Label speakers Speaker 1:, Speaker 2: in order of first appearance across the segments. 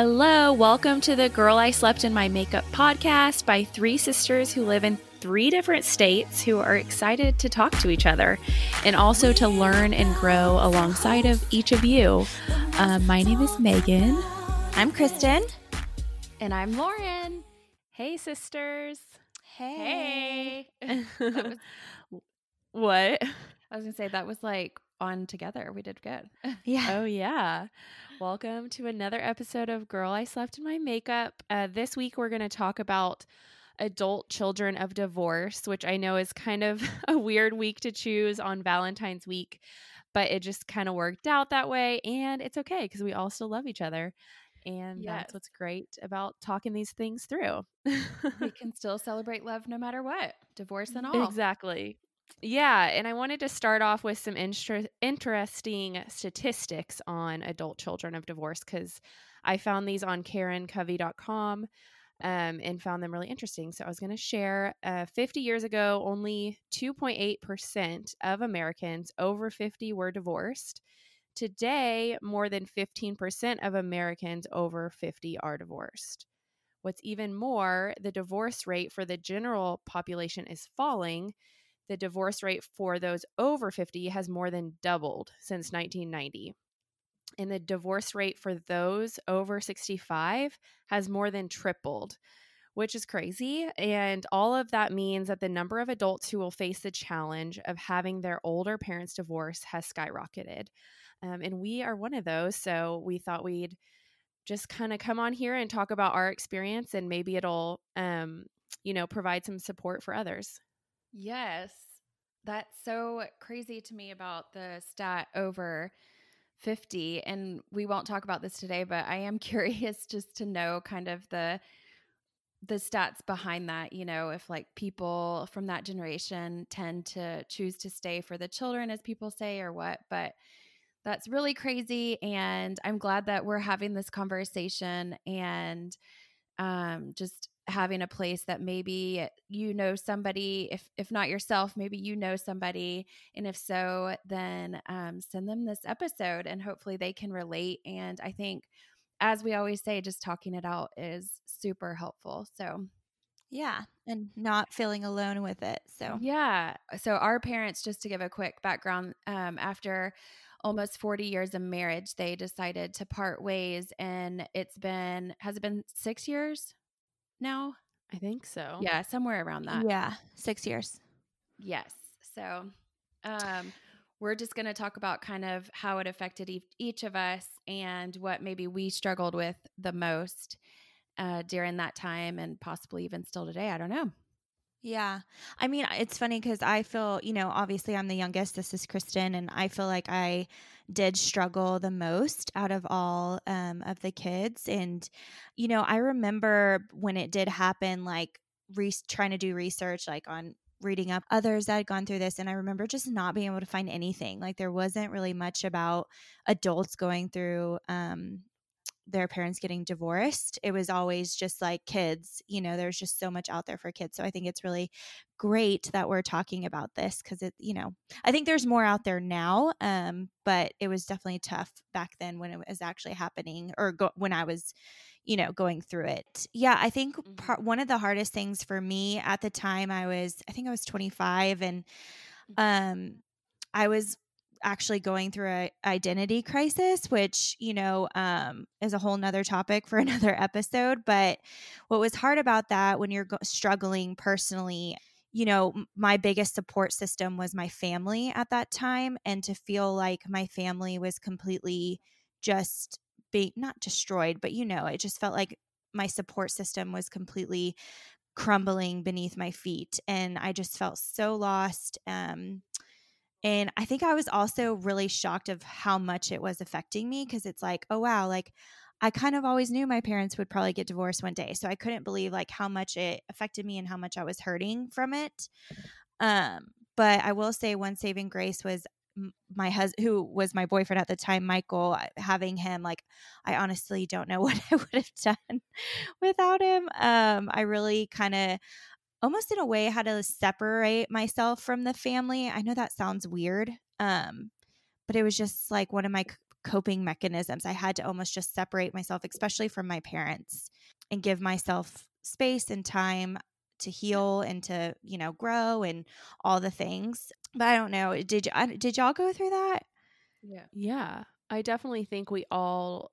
Speaker 1: Hello, welcome to the Girl I Slept in My Makeup podcast by three sisters who live in three different states who are excited to talk to each other and also to learn and grow alongside of each of you. Uh, my name is Megan.
Speaker 2: I'm Kristen.
Speaker 3: And I'm Lauren.
Speaker 1: Hey, sisters.
Speaker 2: Hey.
Speaker 3: Hey. was,
Speaker 1: what?
Speaker 3: I was going to say, that was like on together. We did good.
Speaker 2: Yeah.
Speaker 1: Oh, yeah. Welcome to another episode of Girl I Slept in My Makeup. Uh, this week, we're going to talk about adult children of divorce, which I know is kind of a weird week to choose on Valentine's week, but it just kind of worked out that way. And it's okay because we all still love each other. And
Speaker 3: Yes.
Speaker 1: that's what's great about talking these things through.
Speaker 3: we can still celebrate love no matter what, divorce and all.
Speaker 1: Exactly. Yeah, and I wanted to start off with some inter- interesting statistics on adult children of divorce because I found these on KarenCovy.com um, and found them really interesting. So I was going to share. Uh, 50 years ago, only 2.8% of Americans over 50 were divorced. Today, more than 15% of Americans over 50 are divorced. What's even more, the divorce rate for the general population is falling the divorce rate for those over 50 has more than doubled since 1990. And the divorce rate for those over 65 has more than tripled, which is crazy. And all of that means that the number of adults who will face the challenge of having their older parents divorce has skyrocketed. Um, and we are one of those. So we thought we'd just kind of come on here and talk about our experience and maybe it'll, um, you know, provide some support for others.
Speaker 3: Yes. That's so crazy to me about the stat over 50. And we won't talk about this today, but I am curious just to know kind of the the stats behind that, you know, if like people from that generation tend to choose to stay for the children as people say or what, but that's really crazy and I'm glad that we're having this conversation and um just having a place that maybe you know somebody if if not yourself maybe you know somebody and if so then um, send them this episode and hopefully they can relate and i think as we always say just talking it out is super helpful so
Speaker 2: Yeah. And not feeling alone with it. So,
Speaker 3: yeah so our parents just to give a quick background um, after almost 40 years of marriage they decided to part ways and it's been has it been six years now
Speaker 1: I think so.
Speaker 3: yeah somewhere around that
Speaker 2: yeah, six years.
Speaker 3: Yes. So, um, we're just going to talk about kind of how it affected e- each of us and what maybe we struggled with the most uh, during that time and possibly even still today. I don't know.
Speaker 2: Yeah. I mean, it's funny because I feel, you know, obviously I'm the youngest. This is Kristen. And I feel like I did struggle the most out of all um, of the kids. And, you know, I remember when it did happen, like re- trying to do research, like on reading up others that had gone through this. And I remember just not being able to find anything. Like there wasn't really much about adults going through um, their parents getting divorced. It was always just like kids, you know, there's just so much out there for kids. So I think it's really great that we're talking about this because it, you know, I think there's more out there now. Um, but it was definitely tough back then when it was actually happening or go- when I was, you know, going through it. Yeah, I think part, one of the hardest things for me at the time I was, I think I was 25 and um I was actually going through a identity crisis which you know um, is a whole nother topic for another episode but what was hard about that when you're struggling personally you know my biggest support system was my family at that time and to feel like my family was completely just being not destroyed but you know it just felt like my support system was completely crumbling beneath my feet and i just felt so lost um, and I think I was also really shocked of how much it was affecting me because it's like, oh wow, like I kind of always knew my parents would probably get divorced one day. So I couldn't believe like how much it affected me and how much I was hurting from it. Um, but I will say one saving grace was my husband who was my boyfriend at the time michael having him like i honestly don't know what i would have done without him um i really kind of almost in a way had to separate myself from the family. I know that sounds weird. Um, but it was just like one of my c- coping mechanisms. I had to almost just separate myself, especially from my parents, and give myself space and time to heal and to you know grow and all the things but i don't know did you did y'all go through that
Speaker 1: yeah yeah i definitely think we all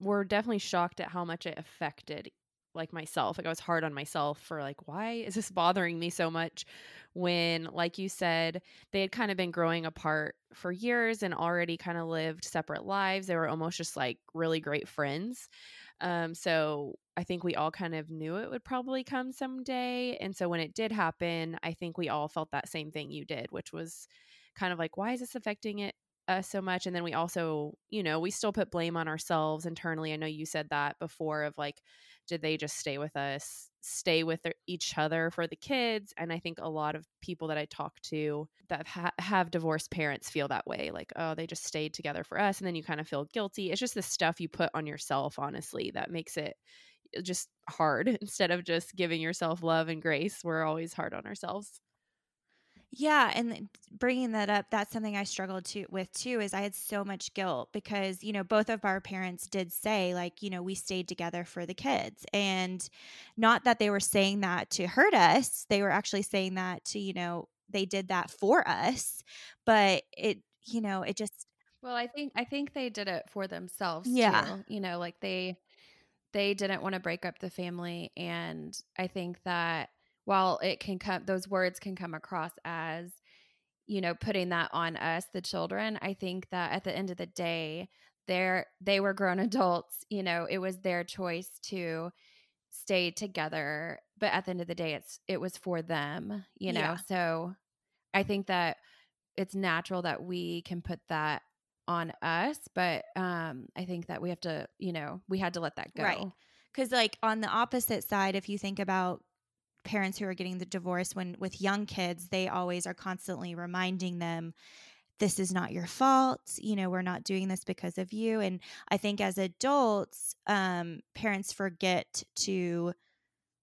Speaker 1: were definitely shocked at how much it affected like myself like i was hard on myself for like why is this bothering me so much when like you said they had kind of been growing apart for years and already kind of lived separate lives they were almost just like really great friends um, so I think we all kind of knew it would probably come someday. And so when it did happen, I think we all felt that same thing you did, which was kind of like, why is this affecting it us so much? And then we also, you know, we still put blame on ourselves internally. I know you said that before of like, did they just stay with us stay with each other for the kids? And i think a lot of people that i talk to that ha- have divorced parents feel that way like oh they just stayed together for us and then you kind of feel guilty. It's just the stuff you put on yourself honestly that makes it uh, just hard. Instead of just giving yourself love and grace we're always hard on ourselves
Speaker 2: yeah, and bringing that up, that's something I struggled to with too. Is I had so much guilt because you know both of our parents did say like you know we stayed together for the kids, and not that they were saying that to hurt us. They were actually saying that to you know they did that for us, but it you know it just.
Speaker 3: Well, I think I think they did it for themselves.
Speaker 2: Yeah,
Speaker 3: too. you know, like they they didn't want to break up the family, and I think that while it can come those words can come across as you know putting that on us the children i think that at the end of the day they're they were grown adults you know it was their choice to stay together but at the end of the day it's it was for them you know yeah. so i think that it's natural that we can put that on us but um i think that we have to you know we had to let that go
Speaker 2: right because like on the opposite side if you think about parents who are getting the divorce when with young kids they always are constantly reminding them this is not your fault you know we're not doing this because of you. And i think as adults um, parents forget to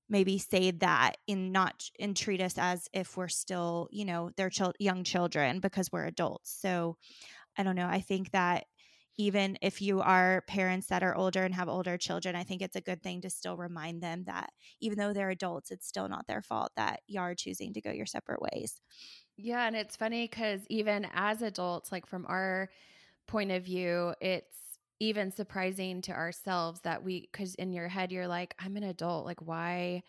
Speaker 2: maybe say that in not and treat us as if we're still you know their child young children because we're adults. So i don't know i think that even if you are parents that are older and have older children, I think it's a good thing to still remind them that even though they're adults, it's still not their fault that you are choosing to go your separate ways.
Speaker 3: Yeah. And it's funny because even as adults, like from our point of view, it's even surprising to ourselves that we, because in your head, you're like, I'm an adult. Like, why?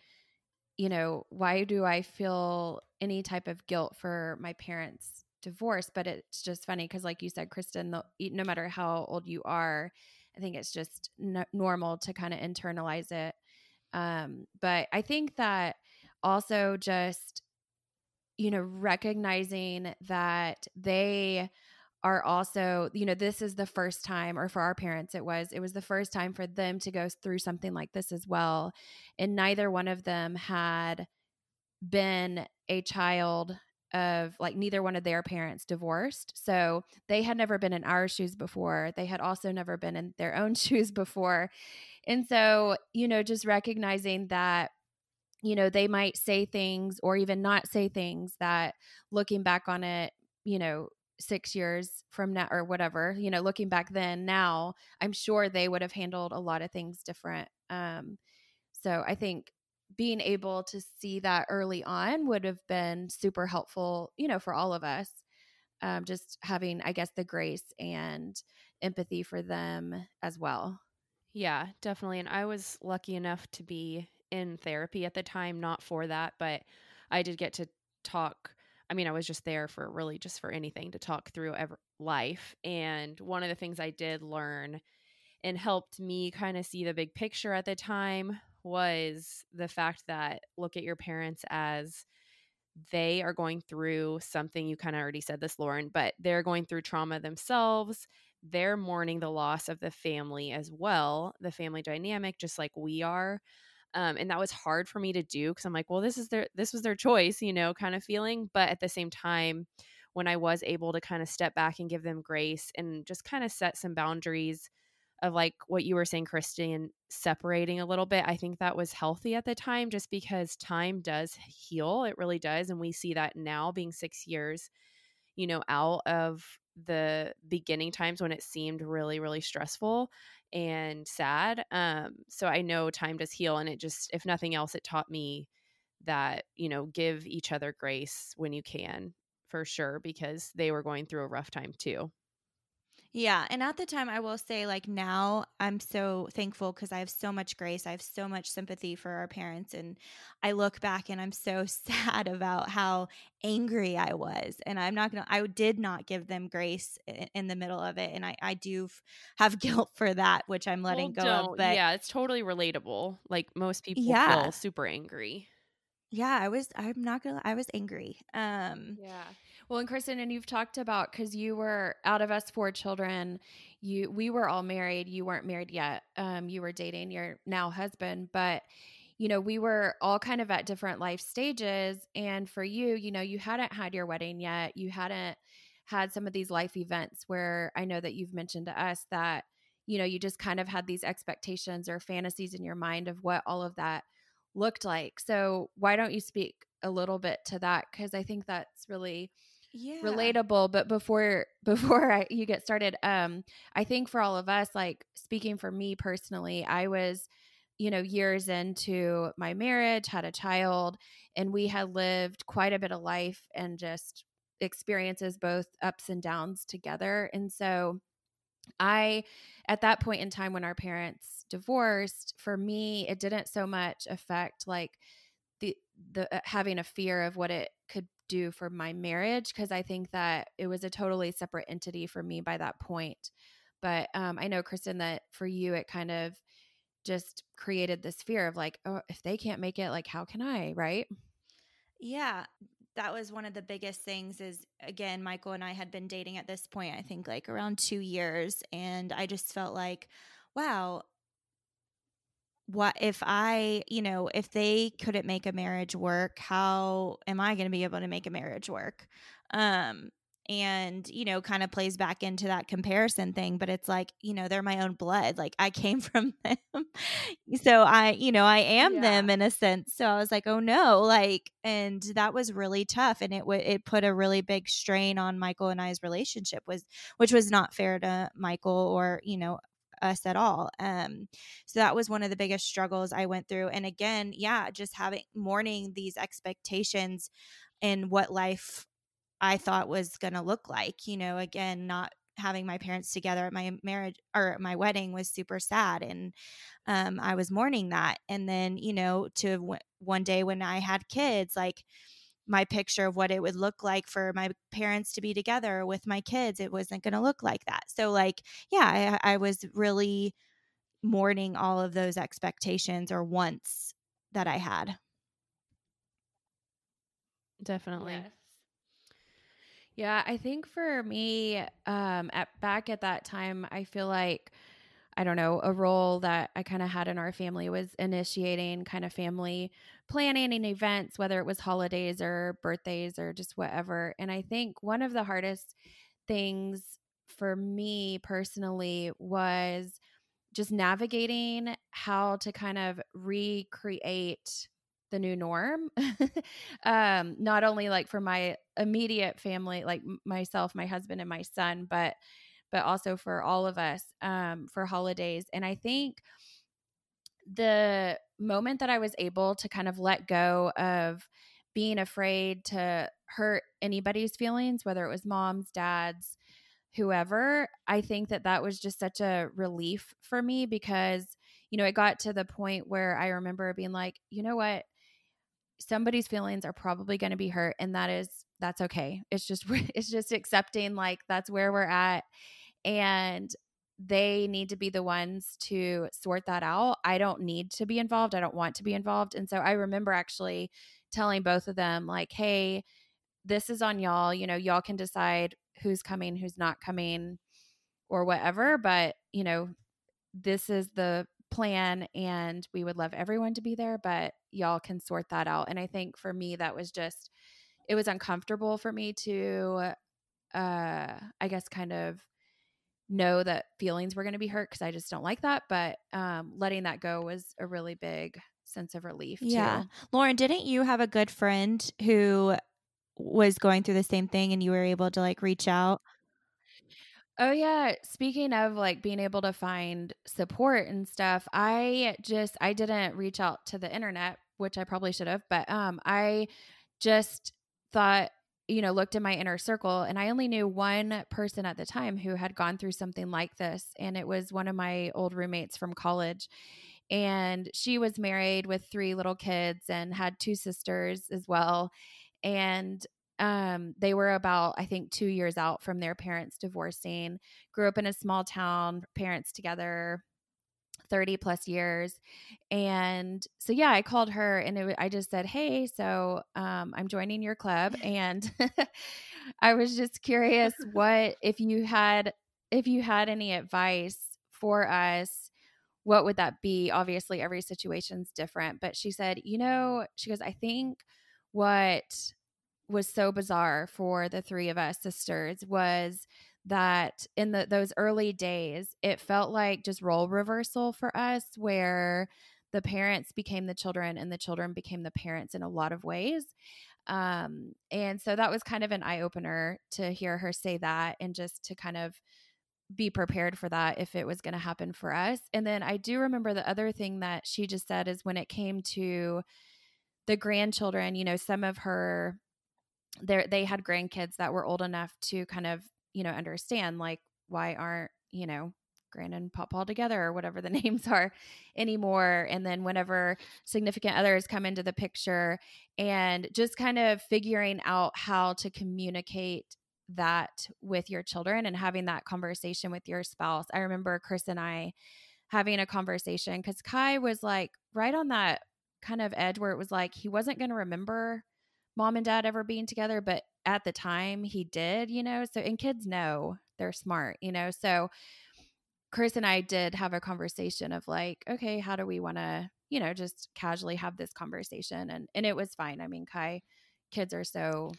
Speaker 3: You know, why do I feel any type of guilt for my parents divorce but it's just funny because like you said kristen the, no matter how old you are i think it's just n- normal to kind of internalize it. Um, but i think that also just you know recognizing that they are also you know this is the first time or for our parents it was it was the first time for them to go through something like this as well and neither one of them had been a child of like neither one of their parents divorced. So they had never been in our shoes before. They had also never been in their own shoes before. And so, you know, just recognizing that, you know, they might say things or even not say things that looking back on it, you know, six years from now or whatever, you know, looking back then, now, I'm sure they would have handled a lot of things different. Um, so I think being able to see that early on would have been super helpful, you know, for all of us. Um, just having, I guess, the grace and empathy for them as well.
Speaker 1: Yeah, definitely. And I was lucky enough to be in therapy at the time, not for that, but I did get to talk. I mean, I was just there for really just for anything to talk through ever, life. And one of the things I did learn and helped me kind of see the big picture at the time was the fact that look at your parents as they are going through something you kind of already said this lauren but they're going through trauma themselves they're mourning the loss of the family as well the family dynamic just like we are um, and that was hard for me to do because i'm like well this is their this was their choice you know kind of feeling but at the same time when i was able to kind of step back and give them grace and just kind of set some boundaries of like what you were saying, Kristen, separating a little bit. I think that was healthy at the time just because time does heal. It really does. And we see that now being six years, you know, out of the beginning times when it seemed really really stressful and sad um so i know time does heal and it just if nothing else it taught me that you know give each other grace when you can for sure because they were going through a rough time too
Speaker 2: yeah. And at the time, I will say, like, now I'm so thankful because I have so much grace. I have so much sympathy for our parents. And I look back and I'm so sad about how angry I was. And I'm not going to, I did not give them grace in, in, the middle of it. And I, I do f- have guilt for that, which I'm letting well, go of. But
Speaker 1: yeah, it's totally relatable. Like, most people yeah. feel super angry.
Speaker 2: Yeah, I was, I'm not going to, I was angry. Um,
Speaker 3: yeah. Well, and Kristen, and you've talked about because you were out of us four children, you we were all married. You weren't married yet. Um, you were dating your now husband, but you know we were all kind of at different life stages. And for you, you know, you hadn't had your wedding yet. You hadn't had some of these life events where I know that you've mentioned to us that you know you just kind of had these expectations or fantasies in your mind of what all of that looked like. So why don't you speak a little bit to that because I think that's really yeah. relatable but before before I, you get started um i think for all of us like speaking for me personally i was you know years into my marriage had a child and we had lived quite a bit of life and just experiences both ups and downs together and so i at that point in time when our parents divorced for me it didn't so much affect like the the uh, having a fear of what it could do for my marriage because I think that it was a totally separate entity for me by that point. But um, I know, Kristen, that for you, it kind of just created this fear of like, oh, if they can't make it, like, how can I? Right.
Speaker 2: Yeah. That was one of the biggest things is again, Michael and I had been dating at this point, I think like around two years. And I just felt like, wow, what if I, you know, if they couldn't make a marriage work, how am I going to be able to make a marriage work? Um, and you know kind of plays back into that comparison thing but it's like you know they're my own blood like i came from them so i you know i am yeah. them in a sense so i was like oh no like and that was really tough and it would it put a really big strain on michael and i's relationship was which was not fair to michael or you know us at all. Um, so that was one of the biggest struggles I went through. And again, yeah, just having mourning these expectations and what life I thought was going to look like. You know, again, not having my parents together at my marriage or my wedding was super sad and um, i was mourning that and then you know to w- one day when i had kids like my picture of what it would look like for my parents to be together with my kids it wasn't going to look like that. So like yeah I, I, was really mourning all of those expectations or wants that i had.
Speaker 1: Definitely.
Speaker 3: Yes. yeah i think for me um at back at that time i feel like I don't know, a role that I kind of had in our family was initiating kind of family planning and events, whether it was holidays or birthdays or just whatever. And I think one of the hardest things for me personally was just navigating how to kind of recreate the new norm um not only like for my immediate family like myself my husband and my son but but also for all of us um, for holidays. And I think the moment that I was able to kind of let go of being afraid to hurt anybody's feelings, whether it was mom's, dad's, whoever, I think that that was just such a relief for me because, you know, it got to the point where I remember being like, you know what? Somebody's feelings are probably going to be hurt and that is that's okay. It's just it's just accepting like that's where we're at and they need to be the ones to sort that out. I don't need to be involved. I don't want to be involved. And so I remember actually telling both of them, like, hey, this is on y'all. You know, y'all can decide who's coming, who's not coming, or whatever. But, you know, this is the plan and we would love everyone to be there, but y'all can sort that out. And I think for me, that was just, it was uncomfortable for me to, uh, I guess, kind of know that feelings were going to be hurt because I just don't like that. But um, letting that go was a really big sense of relief. Yeah. Too.
Speaker 2: Lauren, didn't you have a good friend who was going through the same thing and you were able to like reach out?
Speaker 3: Oh yeah, speaking of like being able to find support and stuff, I just I didn't reach out to the internet, which I probably should have, but um I just thought, you know, looked in my inner circle and I only knew one person at the time who had gone through something like this and it was one of my old roommates from college. And she was married with three little kids and had two sisters as well. And um, they were about, I think, two years out from their parents divorcing, grew up in a small town, parents together 30 plus years. And so, yeah, I called her and it, I just said, Hey, so um, I'm joining your club. And I was just curious what, if you had, if you had any advice for us, what would that be? Obviously, every situation's different. But she said, You know, she goes, I think what was so bizarre for the three of us sisters was that in the those early days it felt like just role reversal for us where the parents became the children and the children became the parents in a lot of ways. Um, and so that was kind of an eye opener to hear her say that and just to kind of be prepared for that if it was going to happen for us. And then i do remember the other thing that she just said is when it came to the grandchildren you know some of her there they had grandkids that were old enough to kind of you know understand like why aren't you know grand and papa together or whatever the names are anymore and then whenever significant others come into the picture and just kind of figuring out how to communicate that with your children and having that conversation with your spouse. I remember chris and i having a conversation because kai was like right on that kind of edge where it was like he wasn't going to remember mom and dad ever being together, but at the time he did, you know. So, and kids know they're smart, you know. So, Chris and I did have a conversation of like, okay, how do we want to, you know, just casually have this conversation? And and it was fine. I mean, Kai, kids are so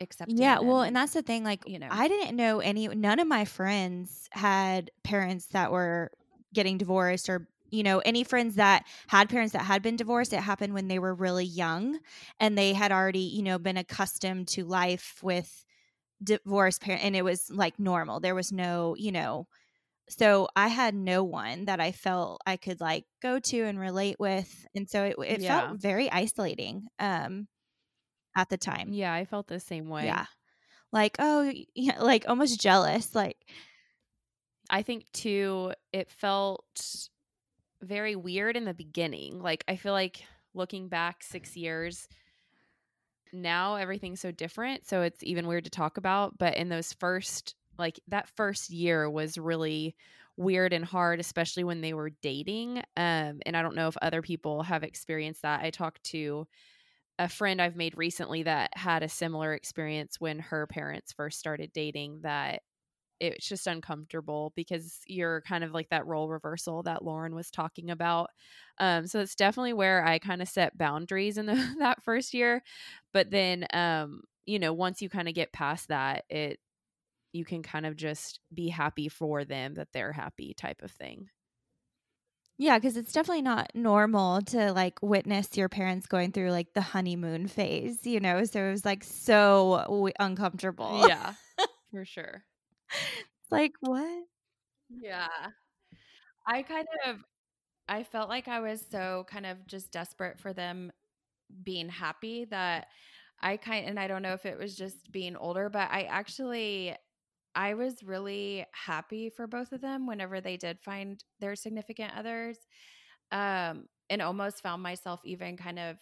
Speaker 3: accepting.
Speaker 2: Yeah, well, and that's the thing. Like,
Speaker 3: you know.
Speaker 2: I didn't know any. None of my friends had parents that were getting divorced or you know, any friends that had parents that had been divorced, it happened when they were really young and they had already, you know, been accustomed to life with divorced parents and it was like normal. There was no, you know, so I had no one that I felt I could like go to and relate with. And so it, it
Speaker 1: Yeah.
Speaker 2: felt very isolating um at the time.
Speaker 1: Yeah, I felt the same way.
Speaker 2: Yeah. Like, oh, yeah, like almost jealous. Like,
Speaker 1: I think too, it felt very weird in the beginning. Like, I feel like looking back six years, now everything's so different. So it's even weird to talk about. But in those first, like, that first year was really weird and hard, especially when they were dating. Um, and I don't know if other people have experienced that. I talked to a friend I've made recently that had a similar experience when her parents first started dating that it's just uncomfortable because you're kind of like that role reversal that Lauren was talking about. Um, so it's definitely where I kind of set boundaries in the, that first year. But then, um, you know, once you kind of get past that, it you can kind of just be happy for them that they're happy type of thing.
Speaker 2: yeah, because it's definitely not normal to like witness your parents going through like the honeymoon phase, you know? So it was like so uncomfortable.
Speaker 1: Yeah, for sure.
Speaker 2: Like, what?
Speaker 3: Yeah. I kind of I felt like I was so kind of just desperate for them being happy that I kind and I don't know if it was just being older, but I actually I was really happy for both of them whenever they did find their significant others. Um and almost found myself even kind of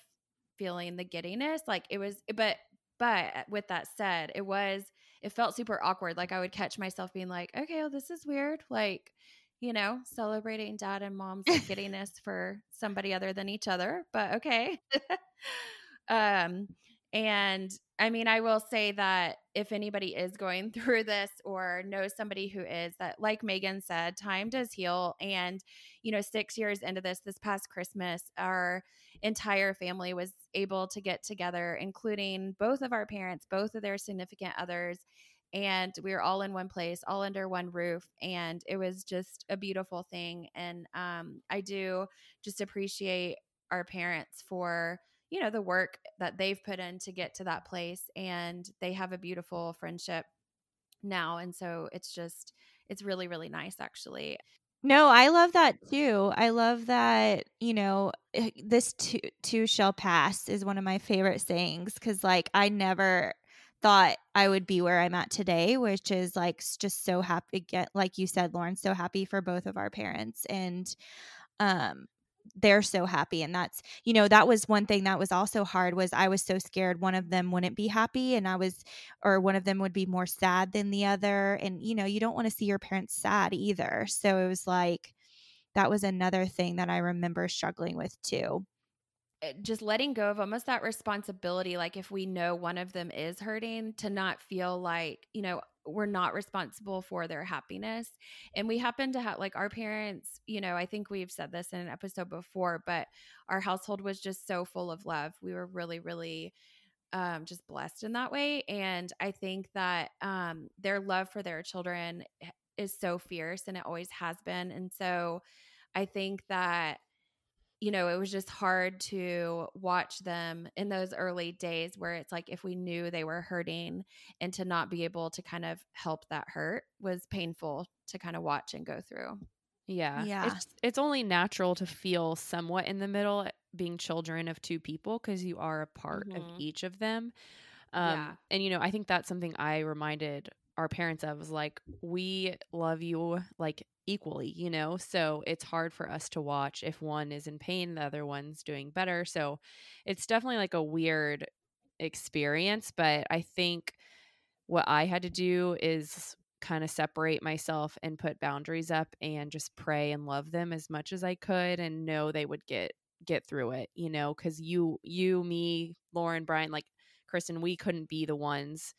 Speaker 3: feeling the giddiness like it was but but with that said, it was it felt super awkward. Like I would catch myself being like, okay, well, this is weird. Like, you know, celebrating dad and mom's giddiness for somebody other than each other, but okay. um, and I mean, I will say that if anybody is going through this or knows somebody who is, that like Megan said, time does heal. And, you know, six years into this, this past Christmas, our entire family was able to get together, including both of our parents, both of their significant others. And we were all in one place, all under one roof. And it was just a beautiful thing. And um, I do just appreciate our parents for you know the work that they've put in to get to that place and they have a beautiful friendship now. And so it's just, it's really, really nice actually.
Speaker 2: No, I love that too. I love that, you know, eh, this too, too shall pass is one of my favorite sayings because, like, I never thought I would be where I'm at today, which is like just so happy. Get like you said, Lauren, so happy for both of our parents, and um, they're so happy and that's you know that was one thing that was also hard was i was so scared one of them wouldn't be happy and i was or one of them would be more sad than the other and you know you don't want to see your parents sad either so it was like that was another thing that i remember struggling with too.
Speaker 3: Eh, just letting go of almost that responsibility like if we know one of them is hurting to not feel like you know we're not responsible for their happiness. And we happen to have like our parents, you know, I think we've said this in an episode before, but our household was just so full of love. We were really, really um, just blessed in that way. And I think that um, their love for their children is so fierce and it always has been. And so I think that you know, it was just hard to watch them in those early days where it's like if we knew they were hurting and to not be able to kind of help that hurt was painful to kind of watch and go through.
Speaker 1: Yeah. Yeah. It's, it's only natural to feel somewhat in the middle eh, being children of two people because you are a part mm-hmm. of each of them. Um, yeah. And, you know, I think that's something I reminded our parents of was like, we love you like equally, you know? So it's hard for us to watch if one is in pain, the other one's doing better. So it's definitely like a weird experience. But I think what I had to do is kind of separate myself and put boundaries up and just pray and love them as much as I could and know they would get get through it, you know, cuz you you me, Lauren, Brian, like Kristen, we couldn't be the ones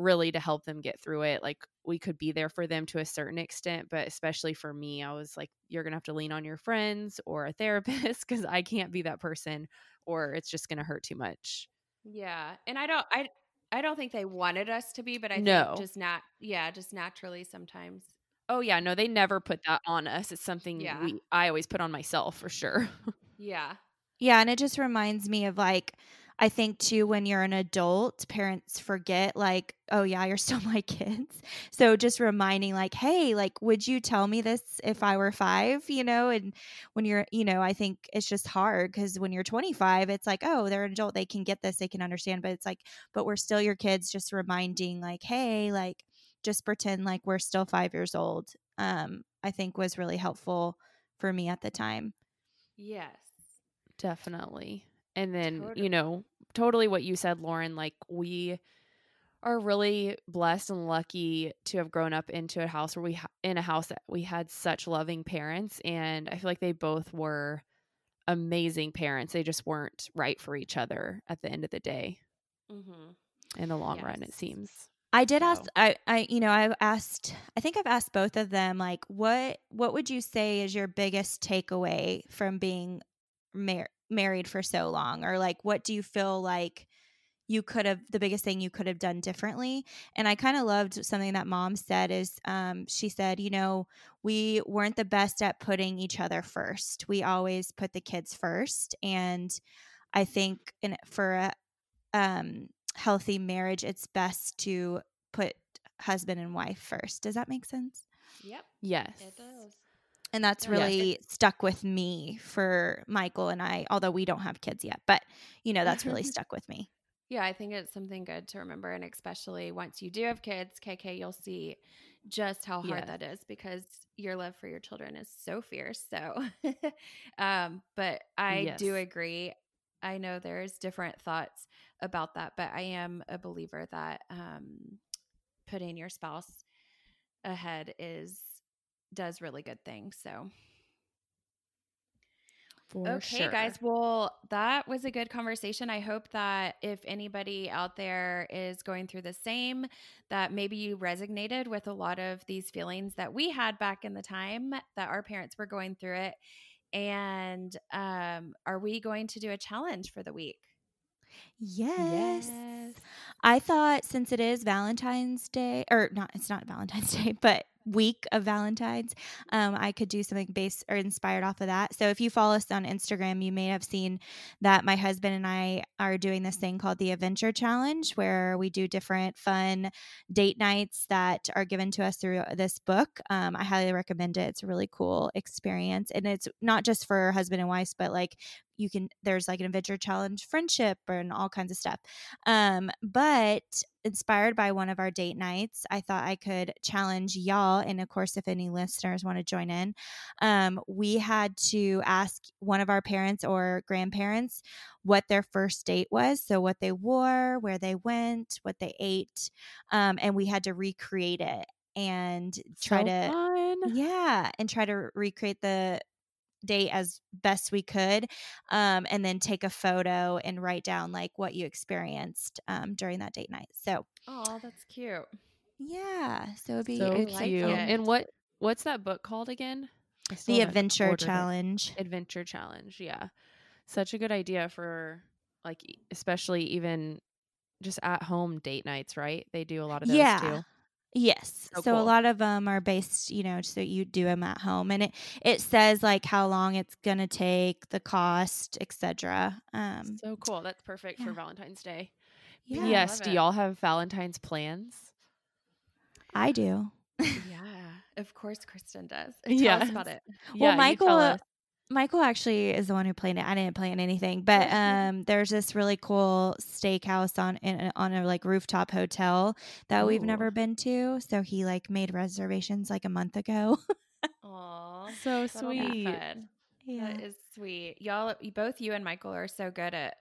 Speaker 1: really to help them get through it. Like we could be there for them to a certain extent, but especially for me, I was like, you're going to have to lean on your friends or a therapist because I can't be that person or it's just going to hurt too much.
Speaker 3: Yeah. And I don't, I, I don't think they wanted us to be, but I no. think just not, yeah, just naturally sometimes.
Speaker 1: Oh yeah, no, they never put that on us. It's something yeah. we I always put on myself for sure.
Speaker 3: yeah.
Speaker 2: Yeah, and it just reminds me of like I think too, when you're an adult, parents forget, like, oh, yeah, you're still my kids. So just reminding, like, hey, like, would you tell me this if I were five, you know? And when you're, you know, I think it's just hard because when you're 25, it's like, oh, they're an adult. They can get this, they can understand. But it's like, but we're still your kids, just reminding, like, hey, like, just pretend like we're still five years old. Um, I think was really helpful for me at the time.
Speaker 3: Yes.
Speaker 1: Definitely. And then, totally. you know, totally what you said, Lauren, like we are really blessed and lucky to have grown up into a house where we ha- in a house that we had such loving parents and I feel like they both were amazing parents. They just weren't right for each other at the end of the day. Mm-hmm. In the long yes. run, it seems.
Speaker 2: I did so. ask I I you know, I've asked I think I've asked both of them like what what would you say is your biggest takeaway from being mar- married for so long or like what do you feel like you could have the biggest thing you could have done differently? And i kind of loved something that mom said is um, she said you know we weren't the best at putting each other first. We always put the kids first. And i think in, for a um, healthy marriage it's best to put husband and wife first. Does that make sense?
Speaker 3: Yep.
Speaker 1: Yes.
Speaker 3: It does
Speaker 2: and that's really yes. stuck with me for Michael and I, although we don't have kids yet, but you know, that's really stuck with me.
Speaker 3: Yeah, I think it's something good to remember. And especially once you do have kids, KK, you'll see just how hard that is because your love for your children is so fierce. So, um, but I yes. do agree. I know there's different thoughts about that, but I am a believer that um, putting your spouse ahead is does really good things. So for okay, sure. guys. Well, that was a good conversation. I hope that if anybody out there is going through the same, that maybe you resonated with a lot of these feelings that we had back in the time that our parents were going through it. And um, are we going to do a challenge for the week?
Speaker 2: Yes. yes. I thought since it is Valentine's Day, or not, it's not Valentine's Day, but week of Valentine's, um, I could do something based or inspired off of that. So if you follow us on Instagram, you may have seen that my husband and I are doing this thing called the Adventure Challenge, where we do different fun date nights that are given to us through this book. Um, I highly recommend it. It's a really cool experience, and it's not just for husband and wife, but like you can there's like an adventure challenge friendship and all kinds of stuff um but inspired by one of our date nights i thought i could challenge y'all and of course if any listeners want to join in um we had to ask one of our parents or grandparents what their first date was so what they wore where they went what they ate um and we had to recreate it and try
Speaker 1: So
Speaker 2: to
Speaker 1: fun.
Speaker 2: yeah and try to recreate the date as best we could um, and then take a photo and write down like what you experienced um, during that date night so
Speaker 3: Oh, that's cute.
Speaker 2: yeah so it'd be
Speaker 1: So
Speaker 2: it's
Speaker 3: like
Speaker 1: cute. And what what's that book called again?
Speaker 2: The adventure
Speaker 1: ordered it.
Speaker 2: challenge
Speaker 1: Adventure challenge. Yeah. Such a good idea for like especially even just at home date nights, right? They do a lot of those
Speaker 2: yeah
Speaker 1: too.
Speaker 2: Yes
Speaker 1: So
Speaker 2: so, a lot of them are based you know so you do them at home and it it says like how long it's gonna take the cost etc um
Speaker 1: So cool. That's perfect
Speaker 2: yeah.
Speaker 1: for Valentine's Day.
Speaker 2: yeah
Speaker 1: Yes. Do y'all have Valentine's plans?
Speaker 2: i do
Speaker 3: Yeah, of course, Kristen does. Tell
Speaker 1: Yes.
Speaker 3: us about it.
Speaker 1: Yeah,
Speaker 2: Michael,
Speaker 1: tell us.
Speaker 2: Michael actually is the one who planned it. I didn't plan anything, but um, there's this really cool steakhouse on in, on a like rooftop hotel that we've never been to. So he like made reservations like a month ago.
Speaker 3: Aw,
Speaker 1: So sweet.
Speaker 3: fun. That is sweet. Y'all, both you and Michael are so good at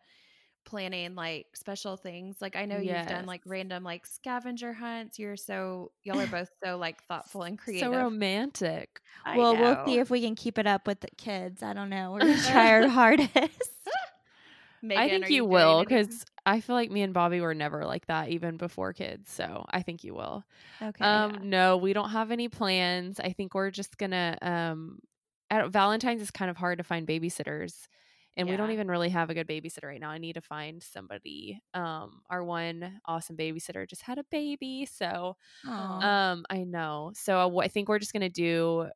Speaker 3: planning like special things. Like I know you've done like random like scavenger hunts. You're so y'all are both so like thoughtful and creative.
Speaker 1: So romantic.
Speaker 3: I
Speaker 2: well, we'll see if we can keep it up with the kids. I don't know. We're gonna try our hardest.
Speaker 3: Megan,
Speaker 1: I think
Speaker 3: are
Speaker 1: you, will because I feel like me and Bobby were never like that even before kids. So I think you will.
Speaker 2: okay.
Speaker 1: Um, no, we don't have any plans. I think we're just gonna um at Valentine's is kind of hard to find babysitters. And we don't even really have a good babysitter right now. I need to find somebody. Um, our one awesome babysitter just had a baby, so
Speaker 2: Aw.
Speaker 1: um, I know. So I w- I think we're just gonna do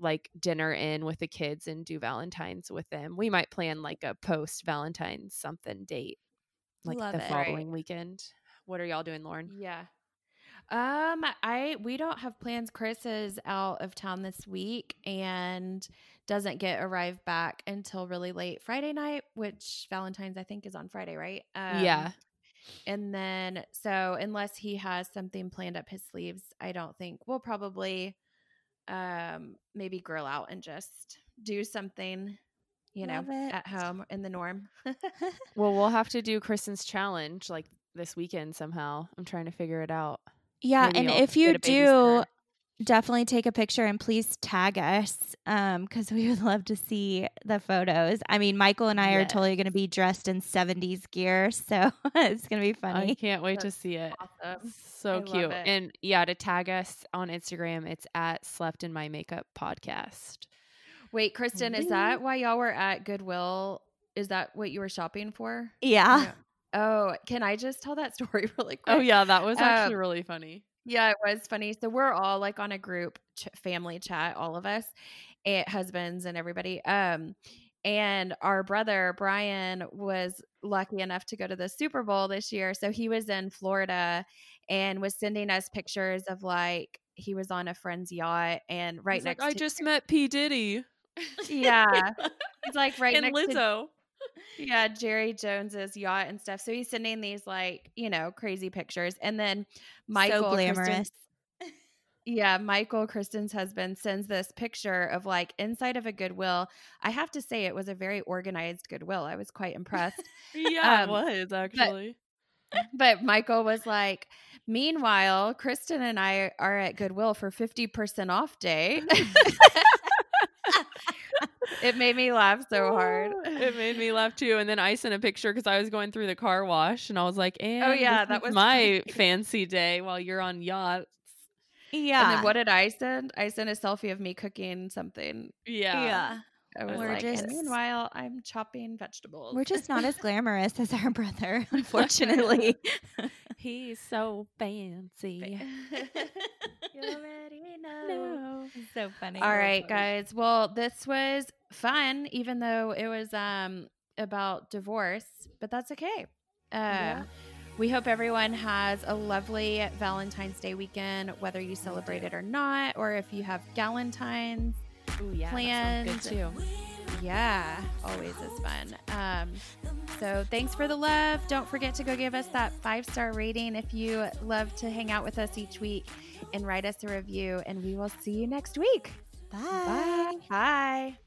Speaker 1: like dinner in with the kids and do Valentine's with them. We might plan like a post Valentine's something date, like
Speaker 2: Love
Speaker 1: the
Speaker 2: it.
Speaker 3: Right.
Speaker 1: following weekend. What are y'all doing, Lauren?
Speaker 3: Yeah. Um, I we don't have plans. Chris is out of town this week and doesn't get arrived back until really late Friday night, which Valentine's I think is on Friday, right? Um,
Speaker 1: yeah,
Speaker 3: And then so unless he has something planned up his sleeves, I don't think we'll probably um maybe grill out and just do something, you know,
Speaker 2: it.
Speaker 3: at home in the norm.
Speaker 1: Well, we'll have to do Kristen's challenge like this weekend somehow. I'm trying to figure it out.
Speaker 2: Yeah, and if you do, definitely take a picture and please tag us um because we would love to see the photos i mean michael and i are totally going to be dressed in 70s gear so it's going to be funny.
Speaker 1: I can't wait to see it.
Speaker 3: awesome.
Speaker 1: So
Speaker 3: I
Speaker 1: cute. And yeah, to tag us on Instagram, it's at Slept in My Makeup Podcast.
Speaker 3: Wait, Kristen, is that why y'all were at Goodwill? Is that what you were shopping for?
Speaker 2: yeah
Speaker 3: Yeah. Oh, can I just tell that story really quick?
Speaker 1: Oh yeah, that was actually
Speaker 3: Um,
Speaker 1: really funny.
Speaker 3: Yeah, it was funny. So we're all like on a group ch- family chat, all of us, and husbands and everybody. Um, and our brother Brian was lucky enough to go to the Super Bowl this year, so he was in Florida and was sending us pictures of like he was on a friend's yacht and right
Speaker 1: He's like,
Speaker 3: next
Speaker 1: I
Speaker 3: to
Speaker 1: just met P Diddy.
Speaker 3: yeah, he's like right
Speaker 1: and
Speaker 3: next to
Speaker 1: Lizzo.
Speaker 3: Yeah, Jerry Jones's yacht and stuff. So he's sending these like, you know, crazy pictures. And then Michael
Speaker 2: so glamorous
Speaker 3: yeah, Michael Kristen's husband sends this picture of like inside of a Goodwill. I have to say it was a very organized Goodwill. I was quite impressed.
Speaker 1: Yeah,
Speaker 3: Um,
Speaker 1: it was actually.
Speaker 3: but Michael was like, Meanwhile, Kristen and I are at Goodwill for 50% off day. It made me laugh so hard.
Speaker 1: it made me laugh too. And then I sent a picture because I was going through the car wash, and I was like, oh, "And
Speaker 3: yeah, that was
Speaker 1: my
Speaker 3: funny.
Speaker 1: fancy day while you're on yachts."
Speaker 2: yeah
Speaker 3: And then what did I send? I sent a selfie of me cooking something.
Speaker 1: Yeah,
Speaker 2: yeah
Speaker 3: I was
Speaker 2: We're
Speaker 3: like, and
Speaker 2: just-
Speaker 3: meanwhile, I'm chopping vegetables.
Speaker 2: we're just not as glamorous as our brother unfortunately
Speaker 1: he's so fancy.
Speaker 2: you already know. So funny.
Speaker 3: All right, guys. Well, this was fun, even though it was um about divorce, but that's okay. Uh,
Speaker 1: Yeah.
Speaker 3: We hope everyone has a lovely Valentine's Day weekend, whether you celebrate it or not, or if you have Galentine's.
Speaker 1: Ooh, yeah,
Speaker 3: planned.
Speaker 1: sounds good too.
Speaker 3: Yeah, always is fun. Um, so thanks for the love. Don't forget to go give us that five star rating if you love to hang out with us each week and write us a review. And we will see you next week.
Speaker 2: Bye.
Speaker 3: Bye. Bye.